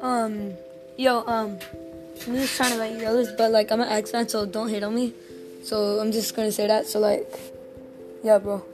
Um, yo, um, I'm just trying to let you know this, but like I'm an accent, so don't hate on me. So I'm just gonna say that. So like, yeah, bro.